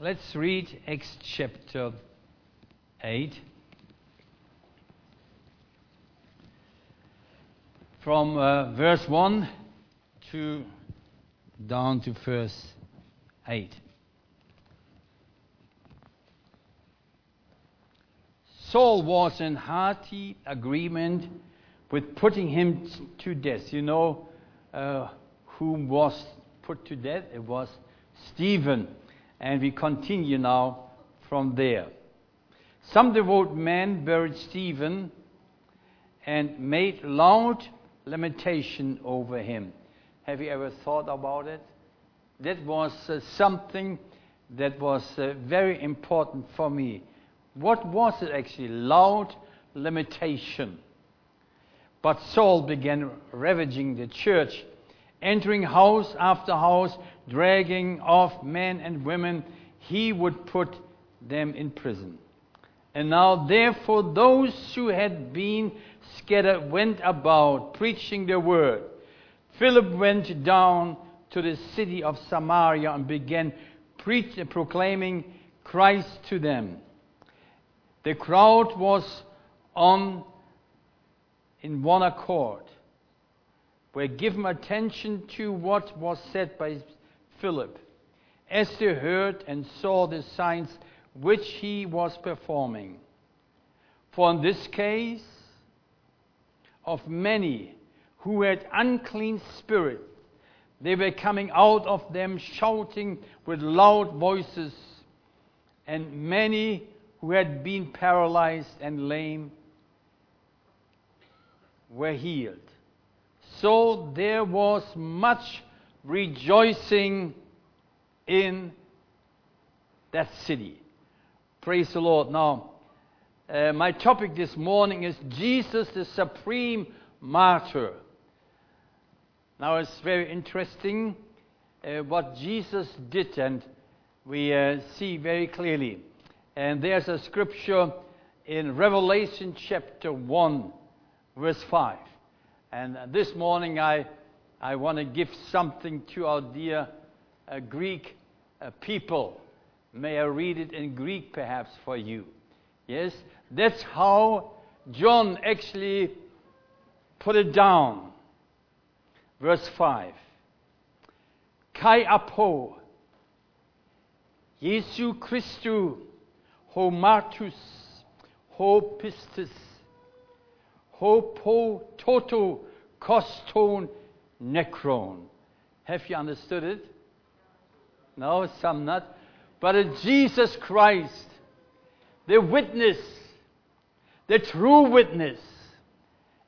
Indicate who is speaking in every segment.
Speaker 1: Let's read Acts chapter 8. From uh, verse 1 to down to verse 8. Saul was in hearty agreement with putting him to death. You know uh, whom was put to death? It was Stephen. And we continue now from there. Some devout men buried Stephen and made loud lamentation over him. Have you ever thought about it? That was uh, something that was uh, very important for me. What was it actually? Loud lamentation. But Saul began ravaging the church, entering house after house, dragging off men and women. He would put them in prison. And now, therefore, those who had been scattered went about preaching the word. Philip went down to the city of Samaria and began preach, proclaiming Christ to them. The crowd was on in one accord. Were given attention to what was said by Philip as they heard and saw the signs which he was performing. For in this case, of many who had unclean spirits, they were coming out of them shouting with loud voices, and many who had been paralyzed and lame were healed. So there was much rejoicing in that city. Praise the Lord. Now, uh, my topic this morning is Jesus, the supreme martyr. Now, it's very interesting uh, what Jesus did, and we uh, see very clearly. And there's a scripture in Revelation chapter 1, verse 5. And this morning I, I want to give something to our dear uh, Greek uh, people. May I read it in Greek perhaps for you? Yes? That's how John actually put it down. Verse 5. Kai apo Jesu Christu ho martus ho pistis ho toto koston necron. Have you understood it? No, some not. But it's Jesus Christ, the witness, the true witness,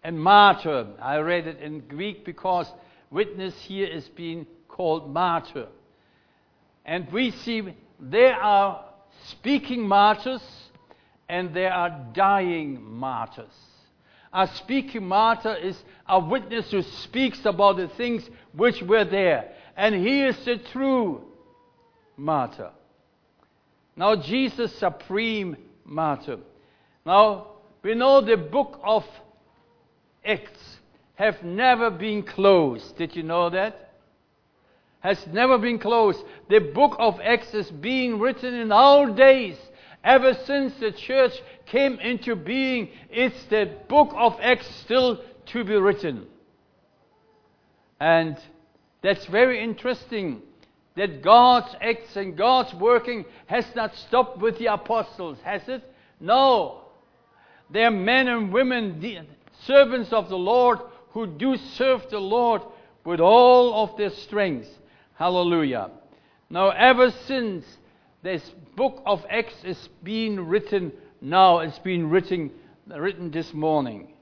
Speaker 1: and martyr. I read it in Greek because witness here is being called martyr. And we see there are speaking martyrs and there are dying martyrs. A speaking martyr is a witness who speaks about the things which were there. And he is the true martyr. Now, Jesus, supreme martyr. Now, we know the book of Acts have never been closed. Did you know that? Has never been closed. The book of Acts is being written in our days Ever since the church came into being, it's the book of Acts still to be written. And that's very interesting that God's acts and God's working has not stopped with the apostles, has it? No. They are men and women, servants of the Lord, who do serve the Lord with all of their strength. Hallelujah. Now, ever since this book of Acts is being written now. It's been written, written this morning.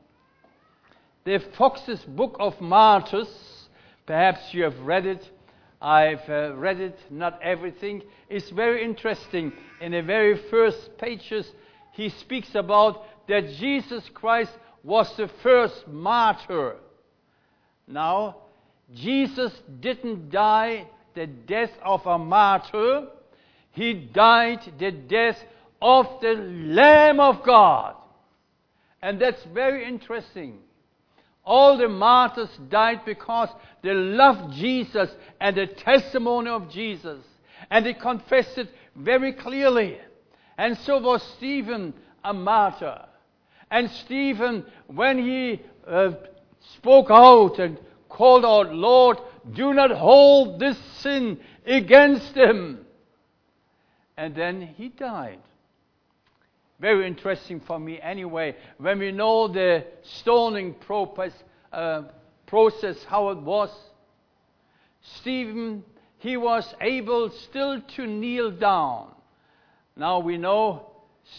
Speaker 1: The Foxe's Book of Martyrs, perhaps you have read it. I've uh, read it, not everything. It's very interesting. In the very first pages, he speaks about that Jesus Christ was the first martyr. Now, Jesus didn't die the death of a martyr. He died the death of the Lamb of God. And that's very interesting. All the martyrs died because they loved Jesus and the testimony of Jesus. And they confessed it very clearly. And so was Stephen a martyr. And Stephen, when he uh, spoke out and called out, Lord, do not hold this sin against him. And then he died. Very interesting for me anyway, when we know the stoning process, uh, process how it was. Stephen, he was able still to kneel down. Now we know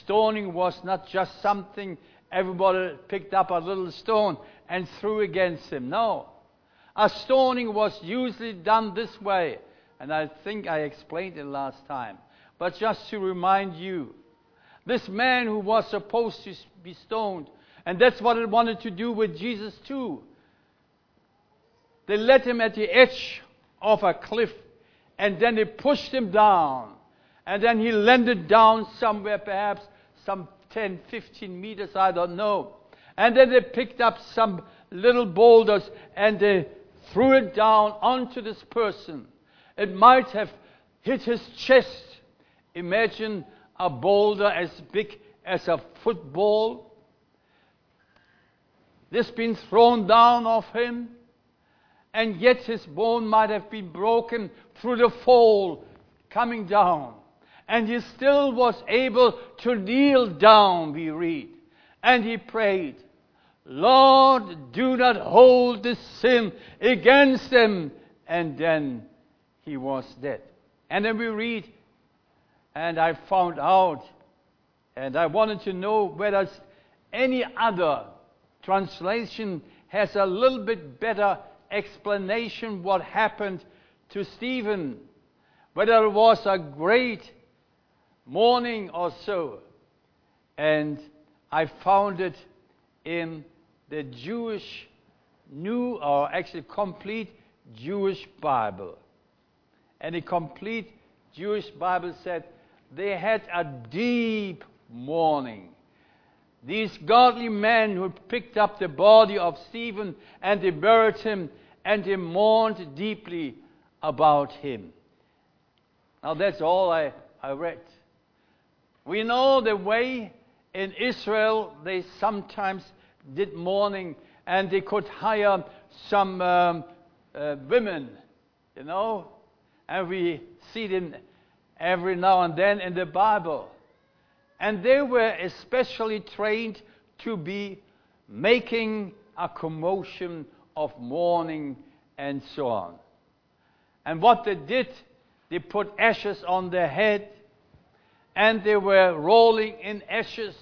Speaker 1: stoning was not just something everybody picked up a little stone and threw against him. No. A stoning was usually done this way. And I think I explained it last time. But just to remind you, this man who was supposed to be stoned, and that's what it wanted to do with Jesus too. They let him at the edge of a cliff, and then they pushed him down. And then he landed down somewhere, perhaps some 10, 15 meters, I don't know. And then they picked up some little boulders and they threw it down onto this person. It might have hit his chest. Imagine a boulder as big as a football. This been thrown down off him, and yet his bone might have been broken through the fall coming down. And he still was able to kneel down, we read. And he prayed, Lord, do not hold this sin against them. And then he was dead. And then we read, and I found out, and I wanted to know whether any other translation has a little bit better explanation what happened to Stephen, whether it was a great morning or so. And I found it in the Jewish New, or actually complete Jewish Bible. And the complete Jewish Bible said they had a deep mourning. These godly men who picked up the body of Stephen and they buried him and they mourned deeply about him. Now that's all I, I read. We know the way in Israel they sometimes did mourning and they could hire some um, uh, women, you know, and we see them every now and then in the Bible. And they were especially trained to be making a commotion of mourning and so on. And what they did, they put ashes on their head and they were rolling in ashes.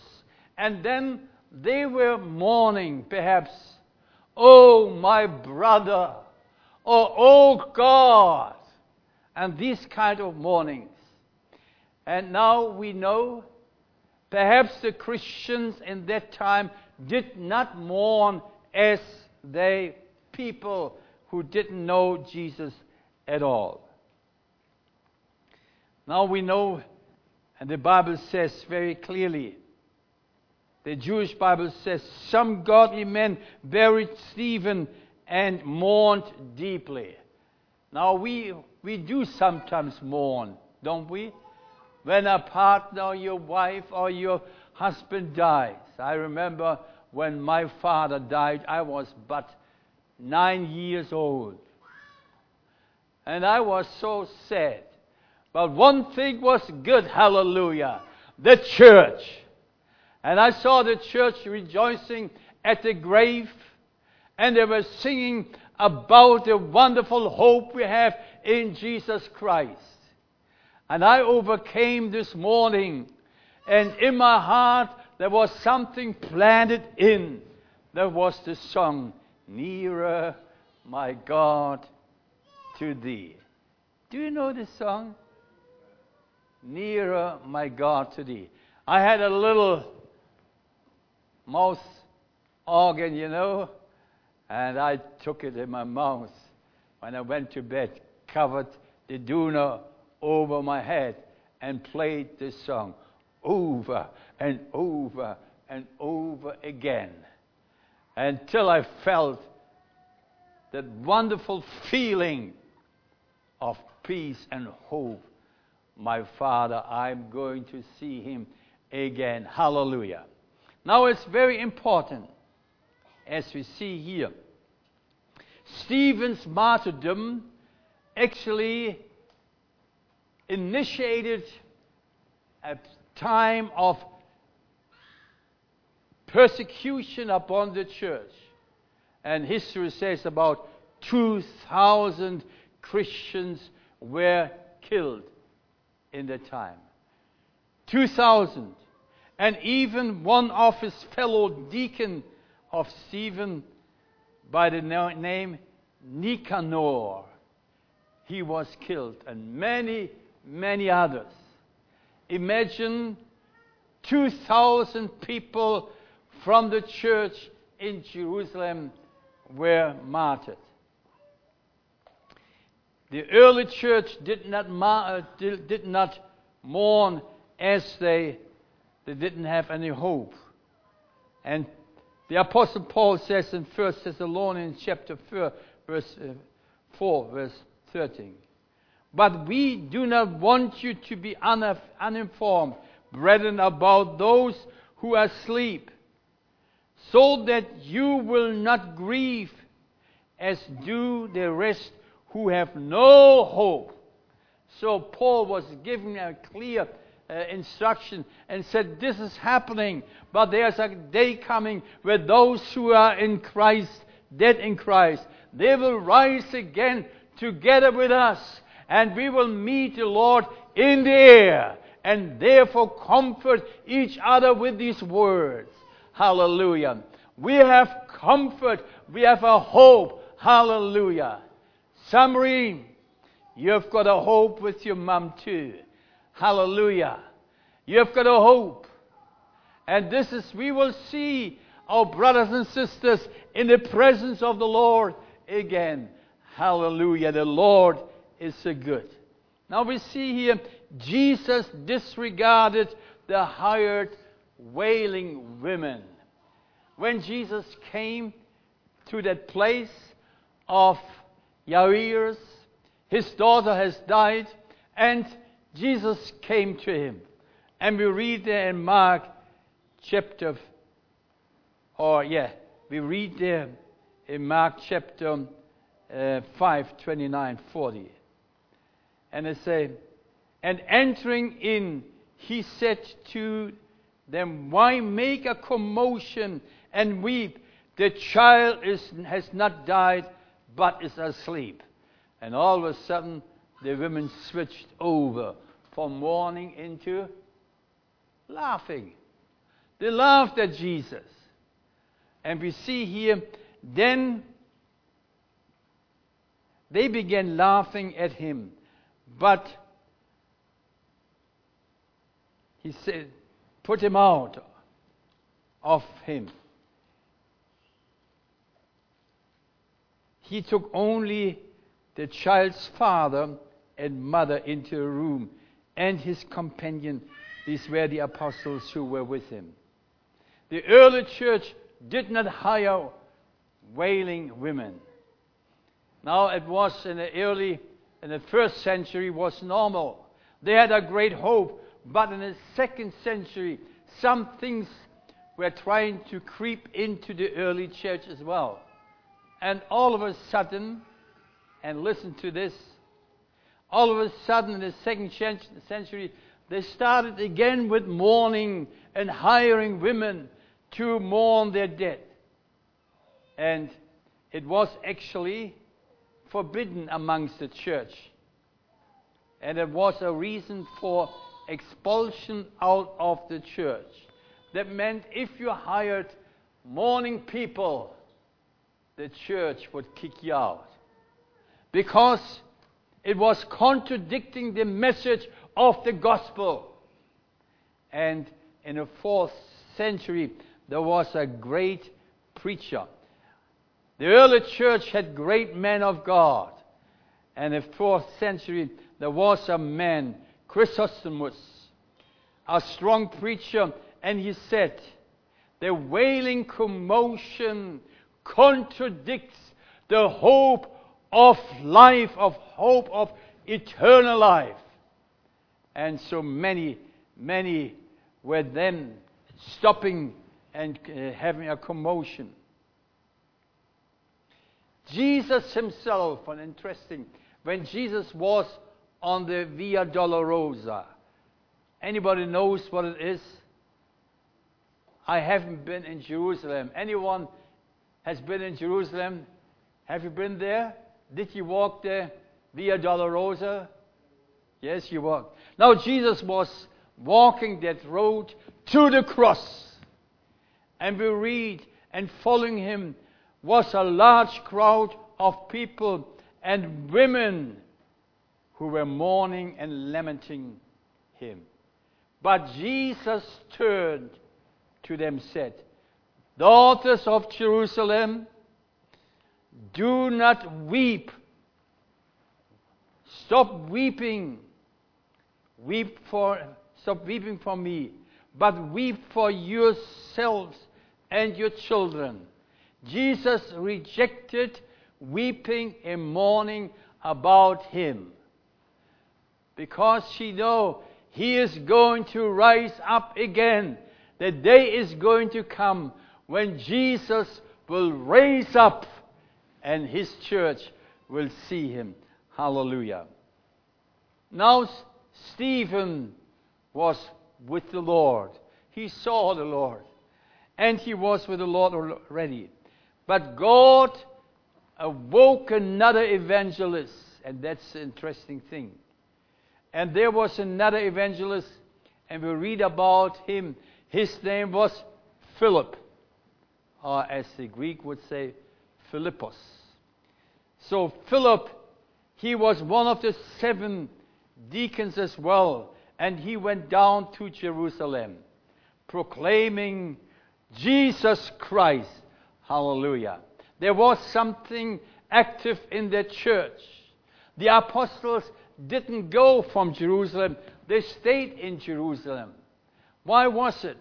Speaker 1: And then they were mourning, perhaps, Oh, my brother, or Oh, God, and these kind of mournings. And now we know perhaps the Christians in that time did not mourn as they people who didn't know Jesus at all. Now we know and the Bible says very clearly, the Jewish Bible says, some godly men buried Stephen and mourned deeply. Now, we, we do sometimes mourn, don't we? When a partner, your wife, or your husband dies. I remember when my father died, I was but nine years old. And I was so sad. But one thing was good, hallelujah the church. And I saw the church rejoicing at the grave, and they were singing about the wonderful hope we have in Jesus Christ. And I overcame this morning, and in my heart there was something planted in. There was the song, Nearer, my God, to thee. Do you know this song? nearer, my God, to thee. I had a little mouth organ, you know, and I took it in my mouth when I went to bed, covered the doona over my head, and played this song over and over and over again until I felt that wonderful feeling of peace and hope my Father. I'm going to see him again. Hallelujah. Now it's very important, as we see here. Stephen's martyrdom actually initiated a time of persecution upon the church. And history says about 2,000 Christians were killed in that time. 2,000. And even one of his fellow deacon of Stephen by the name Nicanor, he was killed, and many, many others. Imagine 2,000 people from the church in Jerusalem were martyred. The early church did not, uh, did not mourn as they, they didn't have any hope. And the Apostle Paul says in 1 Thessalonians chapter 4, verse, uh, 4, verse 13. But we do not want you to be uninformed, brethren, about those who are asleep, so that you will not grieve as do the rest who have no hope. So Paul was giving a clear uh, instruction and said, This is happening, but there's a day coming where those who are in Christ, dead in Christ, they will rise again together with us, and we will meet the Lord in the air, and therefore comfort each other with these words. Hallelujah. We have comfort, we have a hope. Hallelujah. Summary, you've got a hope with your mum too. Hallelujah. You've got a hope. And this is, we will see our brothers and sisters in the presence of the Lord again. Hallelujah. The Lord is so good. Now we see here Jesus disregarded the hired wailing women. When Jesus came to that place of Jairus, his daughter has died, and Jesus came to him. And we read there in Mark chapter, or yeah, we read there in Mark chapter uh, 5, 29, 40. And they say, And entering in, he said to them, Why make a commotion and weep? The child is, has not died, but is asleep. And all of a sudden, the women switched over from mourning into laughing. They laughed at Jesus. And we see here, then they began laughing at him. But he said, put him out of him. He took only the child's father and mother into a room and his companion. These were the apostles who were with him. The early church did not hire wailing women. Now it was in the early, in the first century was normal. They had a great hope, but in the second century, some things were trying to creep into the early church as well. And all of a sudden, and listen to this, all of a sudden in the second century, they started again with mourning and hiring women to mourn their dead. And it was actually forbidden amongst the church. And it was a reason for expulsion out of the church. That meant if you hired mourning people, the church would kick you out. Because it was contradicting the message of the gospel. And in the fourth century, there was a great preacher. The early church had great men of God. And in the fourth century, there was a man, Chrysostomus, a strong preacher, and he said, The wailing commotion contradicts the hope of life, of hope of eternal life. And so many, many were then stopping and uh, having a commotion. Jesus himself, and interesting, when Jesus was on the Via Dolorosa, anybody knows what it is? I haven't been in Jerusalem. Anyone has been in Jerusalem? Have you been there? Did you walk there? Via Dolorosa? Yes, you walked. Now, Jesus was walking that road to the cross. And we read, and following him was a large crowd of people and women who were mourning and lamenting him. But Jesus turned to them said, Daughters of Jerusalem, do not weep. Stop weeping. Weep for stop weeping for me, but weep for yourselves and your children. Jesus rejected weeping and mourning about him because she know he is going to rise up again the day is going to come when Jesus will raise up and his church will see him. Hallelujah. Now, Stephen was with the Lord. He saw the Lord. And he was with the Lord already. But God awoke another evangelist. And that's an interesting thing. And there was another evangelist, and we read about him his name was Philip, or as the Greek would say, Philippos. So Philip, he was one of the seven deacons as well, and he went down to Jerusalem proclaiming Jesus Christ. Hallelujah. There was something active in the church. The apostles didn't go from Jerusalem, they stayed in Jerusalem. Why was it?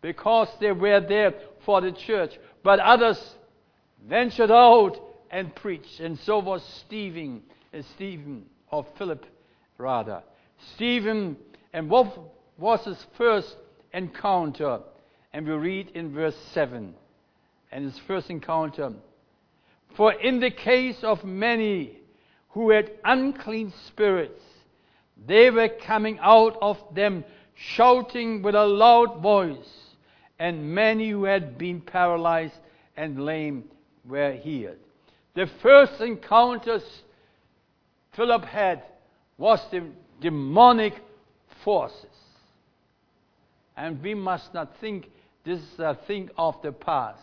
Speaker 1: Because they were there for the church. But others ventured out and preached. And so was Stephen, Stephen or Philip rather. Stephen, and what was his first encounter? And we read in verse 7. And his first encounter. For in the case of many who had unclean spirits, they were coming out of them shouting with a loud voice, and many who had been paralyzed and lame were healed. The first encounters Philip had was the demonic forces. And we must not think this is a thing of the past.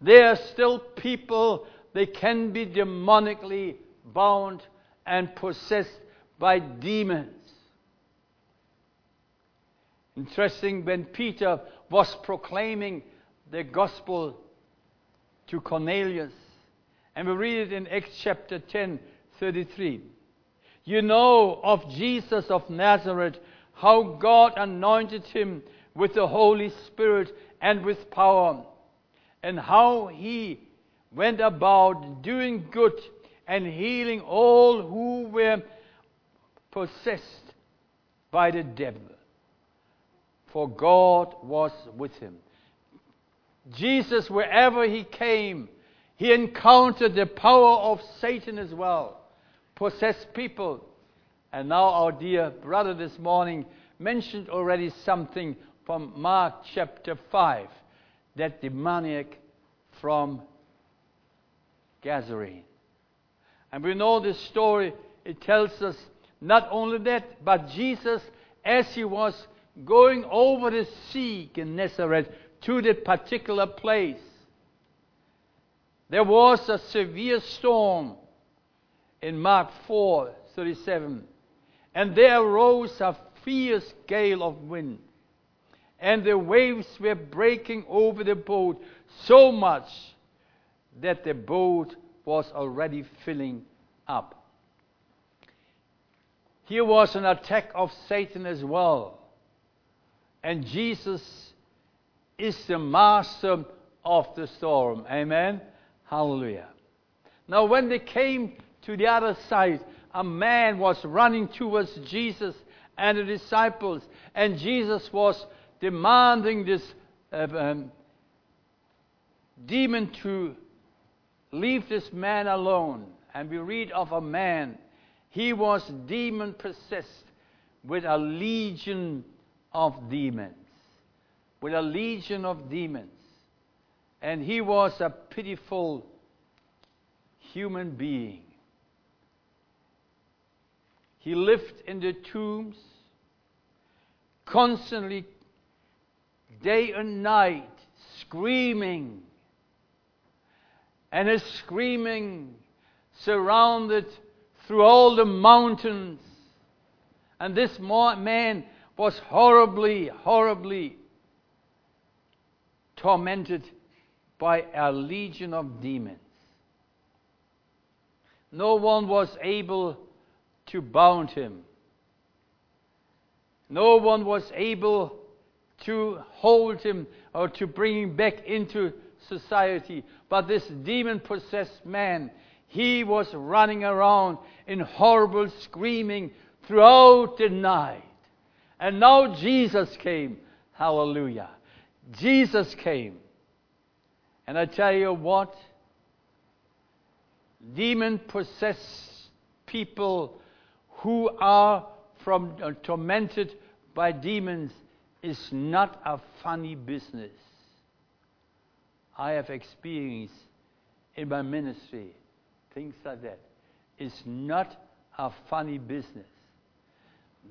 Speaker 1: There are still people, they can be demonically bound and possessed by demons. Interesting, when Peter was proclaiming the gospel to Cornelius, and we read it in Acts chapter 10, 33. You know of Jesus of Nazareth, how God anointed him with the Holy Spirit and with power, and how he went about doing good and healing all who were possessed by the devil for God was with him. Jesus, wherever he came, he encountered the power of Satan as well, possessed people. And now, our dear brother this morning mentioned already something from Mark chapter 5 that demoniac from Gadarene. And we know this story, it tells us not only that, but Jesus, as he was going over the sea in Nazareth to that particular place. There was a severe storm in Mark 4 37, and there arose a fierce gale of wind, and the waves were breaking over the boat so much that the boat was already filling up. Here was an attack of Satan as well. And Jesus is the master of the storm. Amen? Hallelujah. Now, when they came to the other side, a man was running towards Jesus and the disciples. And Jesus was demanding this uh, um, demon to leave this man alone. And we read of a man, he was demon possessed with a legion of demons. With a legion of demons. And he was a pitiful human being. He lived in the tombs, constantly, day and night, screaming. And his screaming surrounded through all the mountains. And this man was horribly, horribly tormented by a legion of demons. No one was able to bound him. No one was able to hold him or to bring him back into society. But this demon possessed man, he was running around in horrible screaming throughout the night. And now Jesus came. Hallelujah. Jesus came. And I tell you what, demon possessed people who are from uh, tormented by demons is not a funny business. I have experienced in my ministry things like that. It's not a funny business.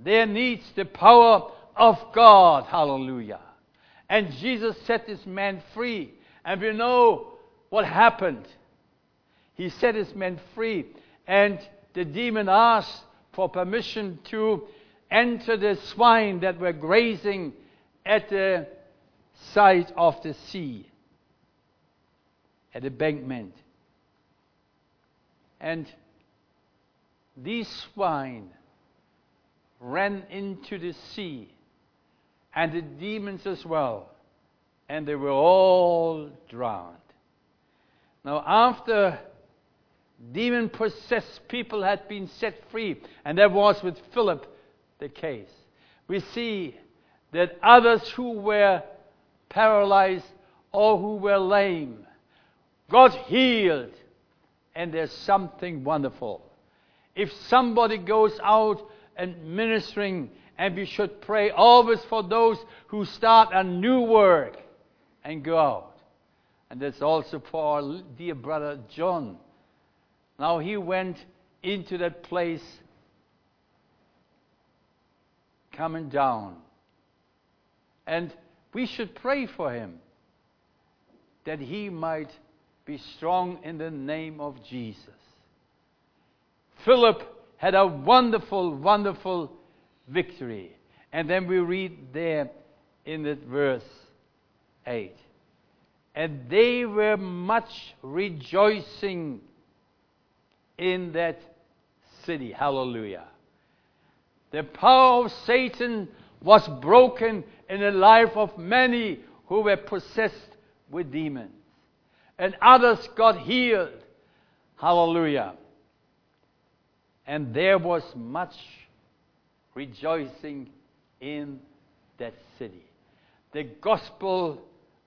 Speaker 1: There needs the power of God. Hallelujah. And Jesus set this man free. And we know what happened. He set this man free. And the demon asked for permission to enter the swine that were grazing at the side of the sea, at the embankment. And these swine ran into the sea, and the demons as well, and they were all drowned. Now, after demon possessed people had been set free, and that was with Philip the case. We see that others who were paralyzed or who were lame got healed, and there's something wonderful. If somebody goes out and ministering, and we should pray always for those who start a new work and go out. And that's also for our dear brother John now he went into that place coming down. And we should pray for him that he might be strong in the name of Jesus. Philip had a wonderful, wonderful victory. And then we read there in that verse 8. And they were much rejoicing in that city. Hallelujah. The power of Satan was broken in the life of many who were possessed with demons. And others got healed. Hallelujah. And there was much rejoicing in that city. The gospel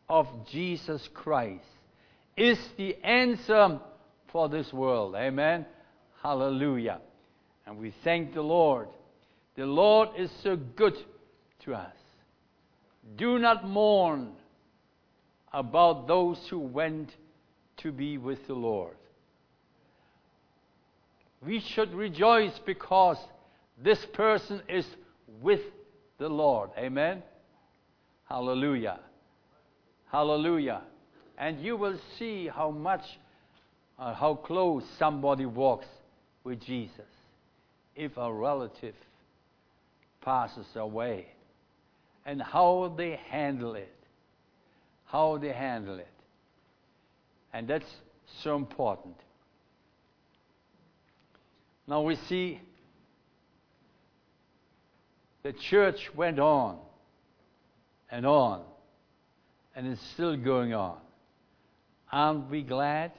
Speaker 1: of Jesus Christ is the answer for this world. Amen. Hallelujah. And we thank the Lord. The Lord is so good to us. Do not mourn about those who went to be with the Lord. We should rejoice because this person is with the Lord. Amen. Hallelujah. Hallelujah. And you will see how much uh, how close somebody walks with Jesus if a relative passes away and how they handle it. How they handle it. And that's so important. Now we see the church went on and on, and it's still going on. Aren't we glad?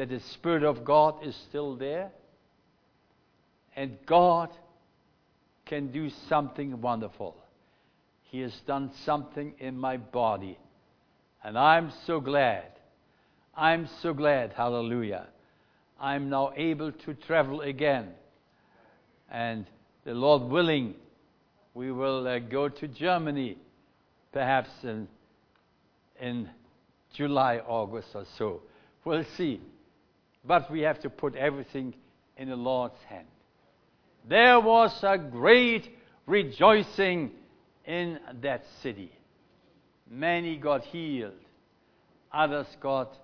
Speaker 1: that the Spirit of God is still there. And God can do something wonderful. He has done something in my body. And I'm so glad. I'm so glad. Hallelujah. I'm now able to travel again. And the Lord willing, we will uh, go to Germany perhaps in, in July, August or so. We'll see. But we have to put everything in the Lord's hand. There was a great rejoicing in that city. Many got healed, others got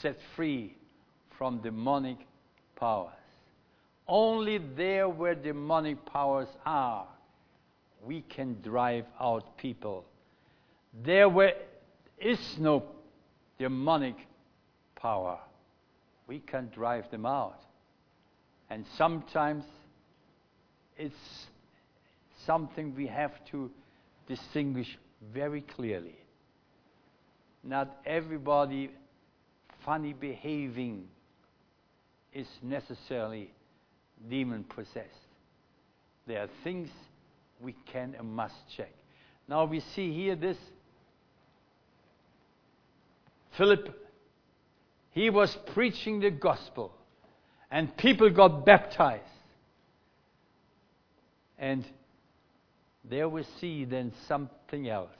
Speaker 1: set free from demonic powers. Only there where demonic powers are, we can drive out people. There where is no demonic power, we can drive them out. And sometimes it's something we have to distinguish very clearly. Not everybody funny behaving is necessarily demon possessed. There are things we can and must check. Now we see here this Philip, he was preaching the gospel, and people got baptized. And there we see then something else.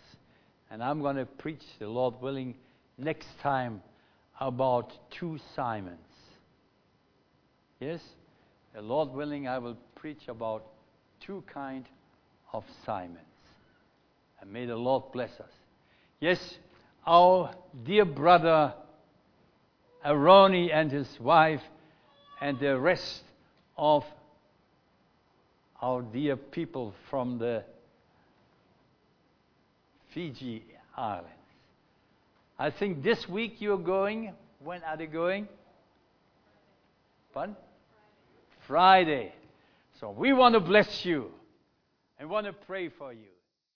Speaker 1: And I'm going to preach, the Lord willing, next time about two Simons. Yes? The Lord willing, I will preach about two kind of Simons. And may the Lord bless us. Yes, our dear brother Aroni and his wife and the rest of our dear people from the Fiji Islands. I think this week you're going. When are they going? Fun? Friday. So we want to bless you and want to pray for you.